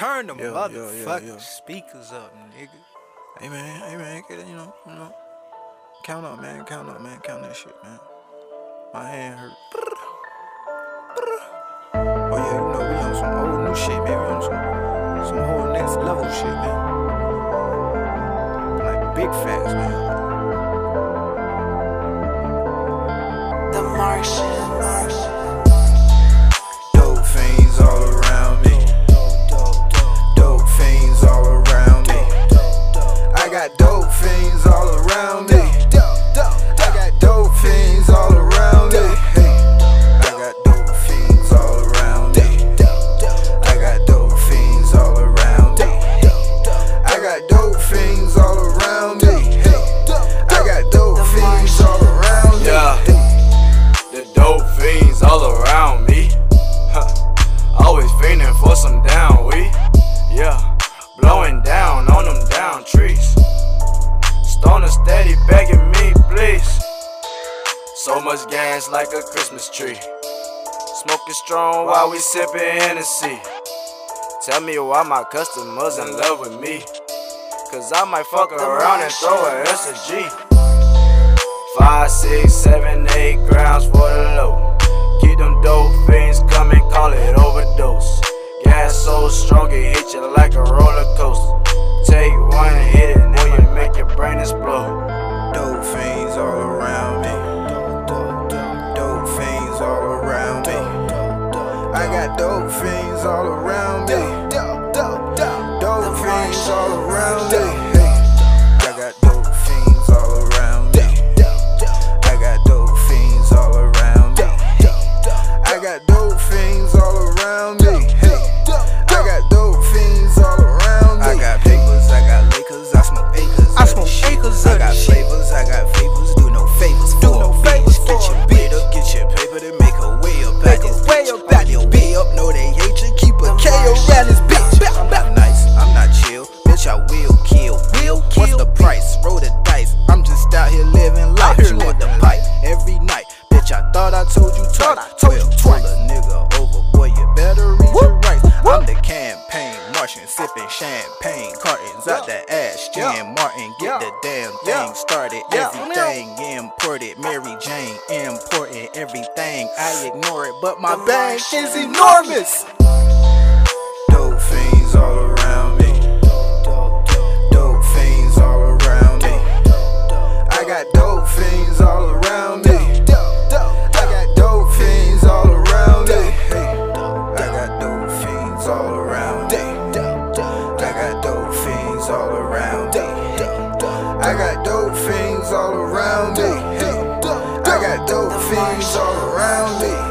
Turn the Yeah, yeah, motherfucking yeah, yeah. speakers up, nigga. Hey man, hey man, get it, you know, you know. Count up, man, count up, man, count that shit, man. My hand hurt. Oh yeah, you know we on some old new shit, man. We on some some whole next level shit, man. Like big facts, man. The Martian. Steady begging me, please. So much gas like a Christmas tree. Smoking strong while we sipping Hennessy. Tell me why my customers in love with me. Cause I might fuck around and throw a SG. Five, six, seven, eight grams for the low. Keep them dope fiends coming, call it I got dope fiends all around me. Dope fiends all around me. I got dope fiends all around me. I got dope fiends all around me. I got dope fiends all around me. I got dope fiends all around me. I got papers, I got Lakers, I smoke acres. I smoke acres I got the Roll the dice. I'm just out here living life. here you want the pipe every night, bitch. I thought I told you twice. I told you Well, twice. Pull a nigga over, boy. You better read your rights. whoop. I'm the campaign, marching, sipping champagne, cartons out Yeah. the ash. Yeah. Martin, get Yeah. the damn thing started. Everything imported. Mary Jane imported everything. I ignore it, but my bank is enormous. I got dope fiends all around me. I got dope fiends all around me.